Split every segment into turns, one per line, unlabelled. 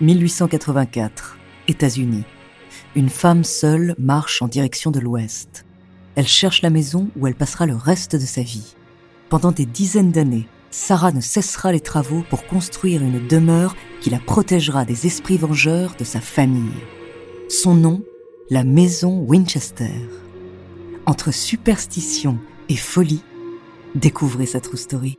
1884, États-Unis. Une femme seule marche en direction de l'ouest. Elle cherche la maison où elle passera le reste de sa vie. Pendant des dizaines d'années, Sarah ne cessera les travaux pour construire une demeure qui la protégera des esprits vengeurs de sa famille. Son nom, la maison Winchester. Entre superstition et folie, découvrez sa true story.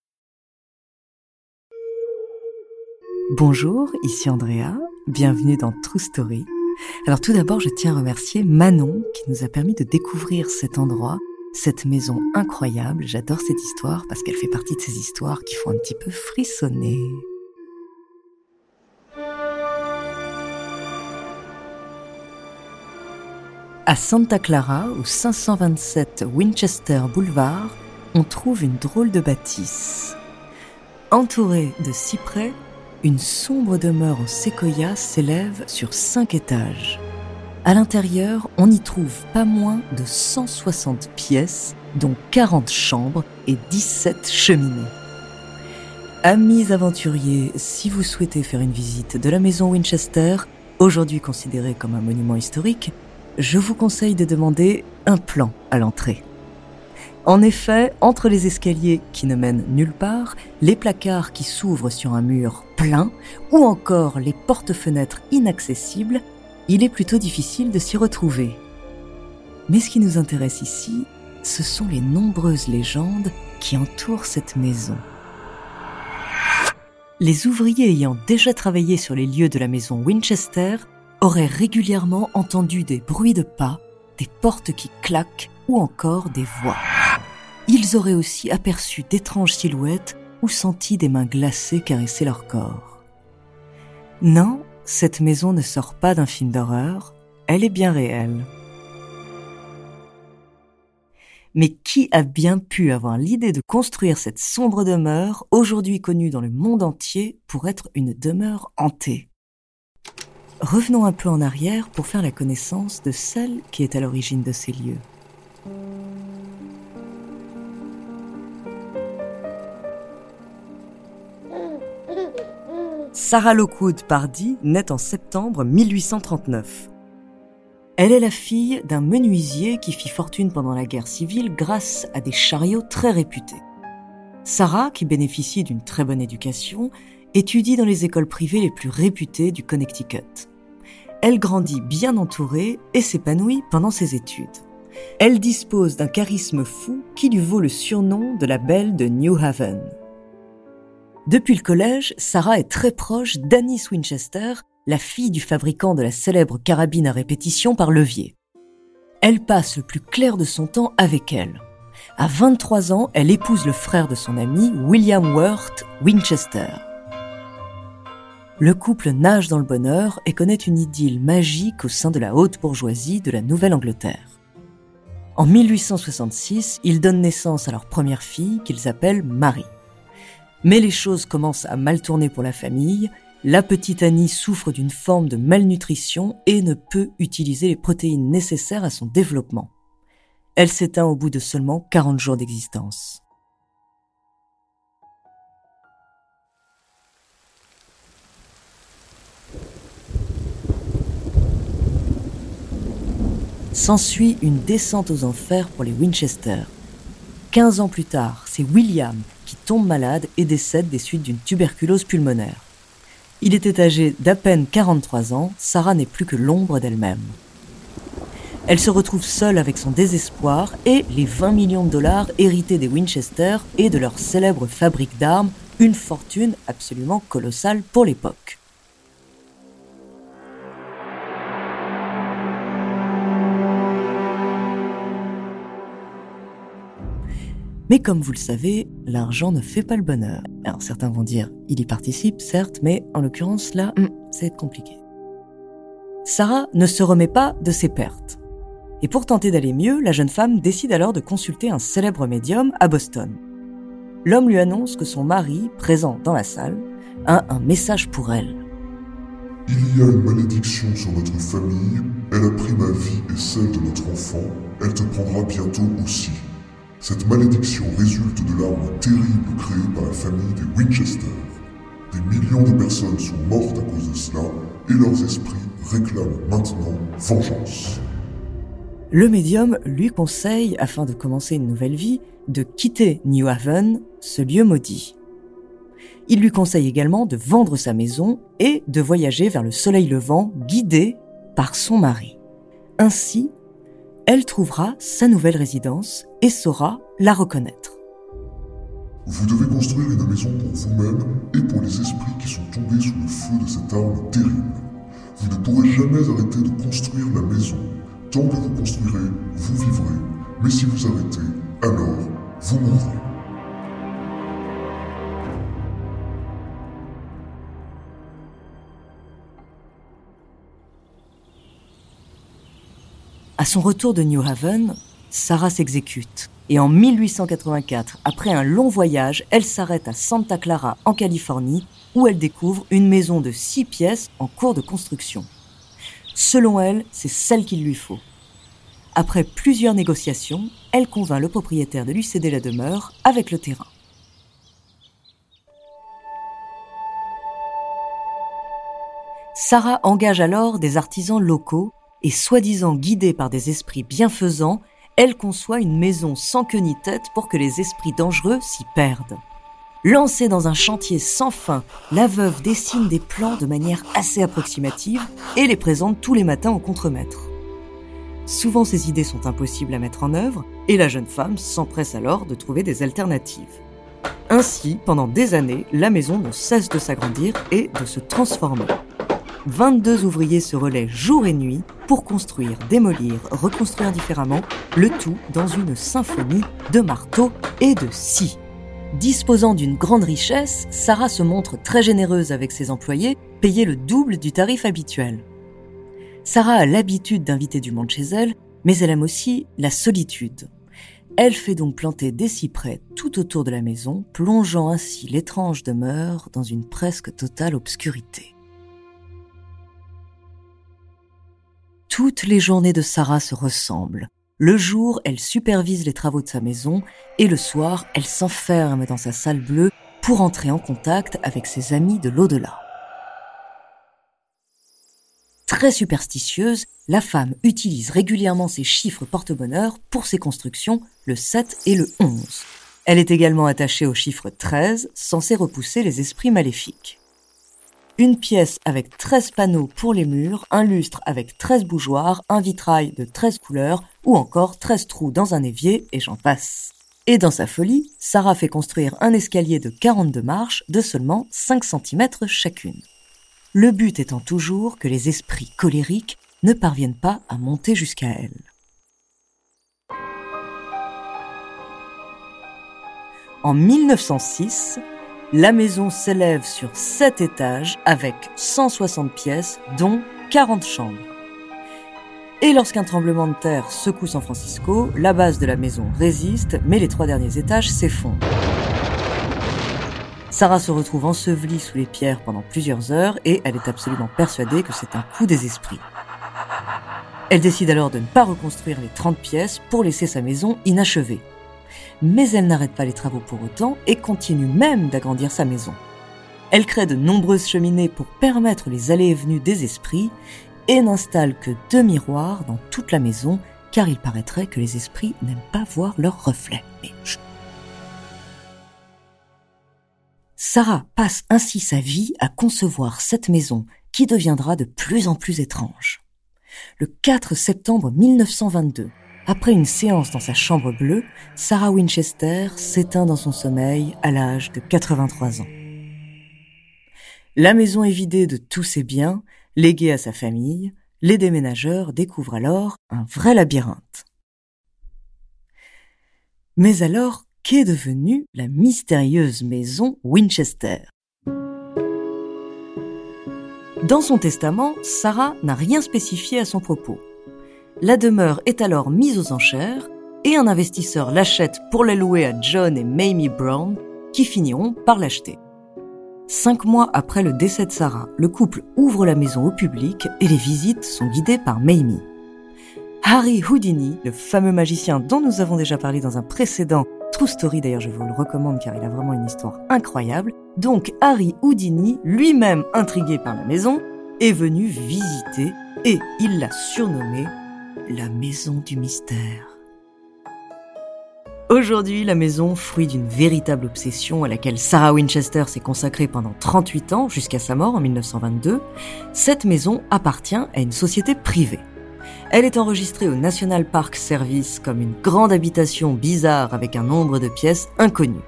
Bonjour, ici Andrea, bienvenue dans True Story. Alors tout d'abord, je tiens à remercier Manon qui nous a permis de découvrir cet endroit, cette maison incroyable. J'adore cette histoire parce qu'elle fait partie de ces histoires qui font un petit peu frissonner. À Santa Clara, au 527 Winchester Boulevard, on trouve une drôle de bâtisse. Entourée de cyprès, une sombre demeure en séquoia s'élève sur cinq étages. À l'intérieur, on y trouve pas moins de 160 pièces, dont 40 chambres et 17 cheminées. Amis aventuriers, si vous souhaitez faire une visite de la maison Winchester, aujourd'hui considérée comme un monument historique, je vous conseille de demander un plan à l'entrée. En effet, entre les escaliers qui ne mènent nulle part, les placards qui s'ouvrent sur un mur plein, ou encore les portes-fenêtres inaccessibles, il est plutôt difficile de s'y retrouver. Mais ce qui nous intéresse ici, ce sont les nombreuses légendes qui entourent cette maison. Les ouvriers ayant déjà travaillé sur les lieux de la maison Winchester auraient régulièrement entendu des bruits de pas, des portes qui claquent ou encore des voix. Ils auraient aussi aperçu d'étranges silhouettes ou senti des mains glacées caresser leur corps. Non, cette maison ne sort pas d'un film d'horreur, elle est bien réelle. Mais qui a bien pu avoir l'idée de construire cette sombre demeure, aujourd'hui connue dans le monde entier pour être une demeure hantée? Revenons un peu en arrière pour faire la connaissance de celle qui est à l'origine de ces lieux. Sarah Lockwood Pardy naît en septembre 1839. Elle est la fille d'un menuisier qui fit fortune pendant la guerre civile grâce à des chariots très réputés. Sarah, qui bénéficie d'une très bonne éducation, étudie dans les écoles privées les plus réputées du Connecticut. Elle grandit bien entourée et s'épanouit pendant ses études. Elle dispose d'un charisme fou qui lui vaut le surnom de la belle de New Haven. Depuis le collège, Sarah est très proche d'Annie Winchester, la fille du fabricant de la célèbre carabine à répétition par levier. Elle passe le plus clair de son temps avec elle. À 23 ans, elle épouse le frère de son ami, William Worth Winchester. Le couple nage dans le bonheur et connaît une idylle magique au sein de la haute bourgeoisie de la Nouvelle-Angleterre. En 1866, ils donnent naissance à leur première fille qu'ils appellent Marie. Mais les choses commencent à mal tourner pour la famille. La petite Annie souffre d'une forme de malnutrition et ne peut utiliser les protéines nécessaires à son développement. Elle s'éteint au bout de seulement 40 jours d'existence. S'ensuit une descente aux enfers pour les Winchester. 15 ans plus tard, c'est William tombe malade et décède des suites d'une tuberculose pulmonaire. Il était âgé d'à peine 43 ans, Sarah n'est plus que l'ombre d'elle-même. Elle se retrouve seule avec son désespoir et les 20 millions de dollars hérités des Winchester et de leur célèbre fabrique d'armes, une fortune absolument colossale pour l'époque. Mais comme vous le savez, l'argent ne fait pas le bonheur. Alors certains vont dire, il y participe, certes, mais en l'occurrence là, hmm, c'est compliqué. Sarah ne se remet pas de ses pertes. Et pour tenter d'aller mieux, la jeune femme décide alors de consulter un célèbre médium à Boston. L'homme lui annonce que son mari, présent dans la salle, a un message pour elle.
Il y a une malédiction sur notre famille, elle a pris ma vie et celle de notre enfant, elle te prendra bientôt aussi. Cette malédiction résulte de l'arme terrible créée par la famille des Winchester. Des millions de personnes sont mortes à cause de cela et leurs esprits réclament maintenant vengeance.
Le médium lui conseille, afin de commencer une nouvelle vie, de quitter New Haven, ce lieu maudit. Il lui conseille également de vendre sa maison et de voyager vers le soleil levant, guidé par son mari. Ainsi, elle trouvera sa nouvelle résidence et saura la reconnaître.
Vous devez construire une maison pour vous-même et pour les esprits qui sont tombés sous le feu de cette arme terrible. Vous ne pourrez jamais arrêter de construire la maison. Tant que vous construirez, vous vivrez. Mais si vous arrêtez, alors vous mourrez.
À son retour de New Haven, Sarah s'exécute. Et en 1884, après un long voyage, elle s'arrête à Santa Clara, en Californie, où elle découvre une maison de six pièces en cours de construction. Selon elle, c'est celle qu'il lui faut. Après plusieurs négociations, elle convainc le propriétaire de lui céder la demeure avec le terrain. Sarah engage alors des artisans locaux et soi-disant guidée par des esprits bienfaisants, elle conçoit une maison sans queue ni tête pour que les esprits dangereux s'y perdent. Lancée dans un chantier sans fin, la veuve dessine des plans de manière assez approximative et les présente tous les matins au contremaître. Souvent ces idées sont impossibles à mettre en œuvre et la jeune femme s'empresse alors de trouver des alternatives. Ainsi, pendant des années, la maison ne cesse de s'agrandir et de se transformer. 22 ouvriers se relaient jour et nuit pour construire, démolir, reconstruire différemment, le tout dans une symphonie de marteaux et de scies. Disposant d'une grande richesse, Sarah se montre très généreuse avec ses employés, payés le double du tarif habituel. Sarah a l'habitude d'inviter du monde chez elle, mais elle aime aussi la solitude. Elle fait donc planter des cyprès tout autour de la maison, plongeant ainsi l'étrange demeure dans une presque totale obscurité. Toutes les journées de Sarah se ressemblent. Le jour, elle supervise les travaux de sa maison et le soir, elle s'enferme dans sa salle bleue pour entrer en contact avec ses amis de l'au-delà. Très superstitieuse, la femme utilise régulièrement ses chiffres porte-bonheur pour ses constructions, le 7 et le 11. Elle est également attachée au chiffre 13, censé repousser les esprits maléfiques une pièce avec 13 panneaux pour les murs, un lustre avec 13 bougeoirs, un vitrail de 13 couleurs ou encore 13 trous dans un évier et j'en passe. Et dans sa folie, Sarah fait construire un escalier de 42 marches de seulement 5 cm chacune. Le but étant toujours que les esprits colériques ne parviennent pas à monter jusqu'à elle. En 1906, la maison s'élève sur 7 étages avec 160 pièces, dont 40 chambres. Et lorsqu'un tremblement de terre secoue San Francisco, la base de la maison résiste, mais les trois derniers étages s'effondrent. Sarah se retrouve ensevelie sous les pierres pendant plusieurs heures et elle est absolument persuadée que c'est un coup des esprits. Elle décide alors de ne pas reconstruire les 30 pièces pour laisser sa maison inachevée. Mais elle n'arrête pas les travaux pour autant et continue même d'agrandir sa maison. Elle crée de nombreuses cheminées pour permettre les allées et venues des esprits et n'installe que deux miroirs dans toute la maison, car il paraîtrait que les esprits n'aiment pas voir leurs reflets. Sarah passe ainsi sa vie à concevoir cette maison qui deviendra de plus en plus étrange. Le 4 septembre 1922, après une séance dans sa chambre bleue, Sarah Winchester s'éteint dans son sommeil à l'âge de 83 ans. La maison est vidée de tous ses biens Légué à sa famille, les déménageurs découvrent alors un vrai labyrinthe. Mais alors, qu'est devenue la mystérieuse maison Winchester? Dans son testament, Sarah n'a rien spécifié à son propos. La demeure est alors mise aux enchères et un investisseur l'achète pour la louer à John et Mamie Brown qui finiront par l'acheter. Cinq mois après le décès de Sarah, le couple ouvre la maison au public et les visites sont guidées par Mamie. Harry Houdini, le fameux magicien dont nous avons déjà parlé dans un précédent True Story, d'ailleurs je vous le recommande car il a vraiment une histoire incroyable, donc Harry Houdini, lui-même intrigué par la maison, est venu visiter et il l'a surnommée la maison du mystère. Aujourd'hui, la maison, fruit d'une véritable obsession à laquelle Sarah Winchester s'est consacrée pendant 38 ans jusqu'à sa mort en 1922, cette maison appartient à une société privée. Elle est enregistrée au National Park Service comme une grande habitation bizarre avec un nombre de pièces inconnu.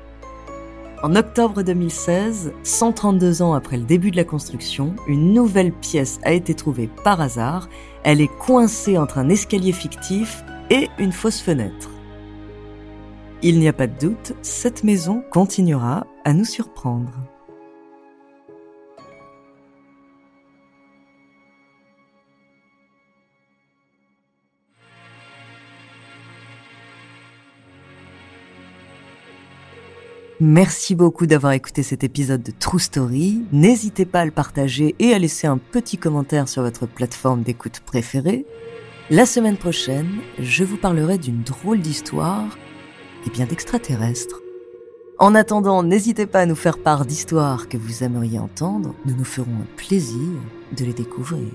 En octobre 2016, 132 ans après le début de la construction, une nouvelle pièce a été trouvée par hasard. Elle est coincée entre un escalier fictif et une fausse fenêtre. Il n'y a pas de doute, cette maison continuera à nous surprendre. Merci beaucoup d'avoir écouté cet épisode de True Story. N'hésitez pas à le partager et à laisser un petit commentaire sur votre plateforme d'écoute préférée. La semaine prochaine, je vous parlerai d'une drôle d'histoire et bien d'extraterrestres. En attendant, n'hésitez pas à nous faire part d'histoires que vous aimeriez entendre, nous nous ferons un plaisir de les découvrir.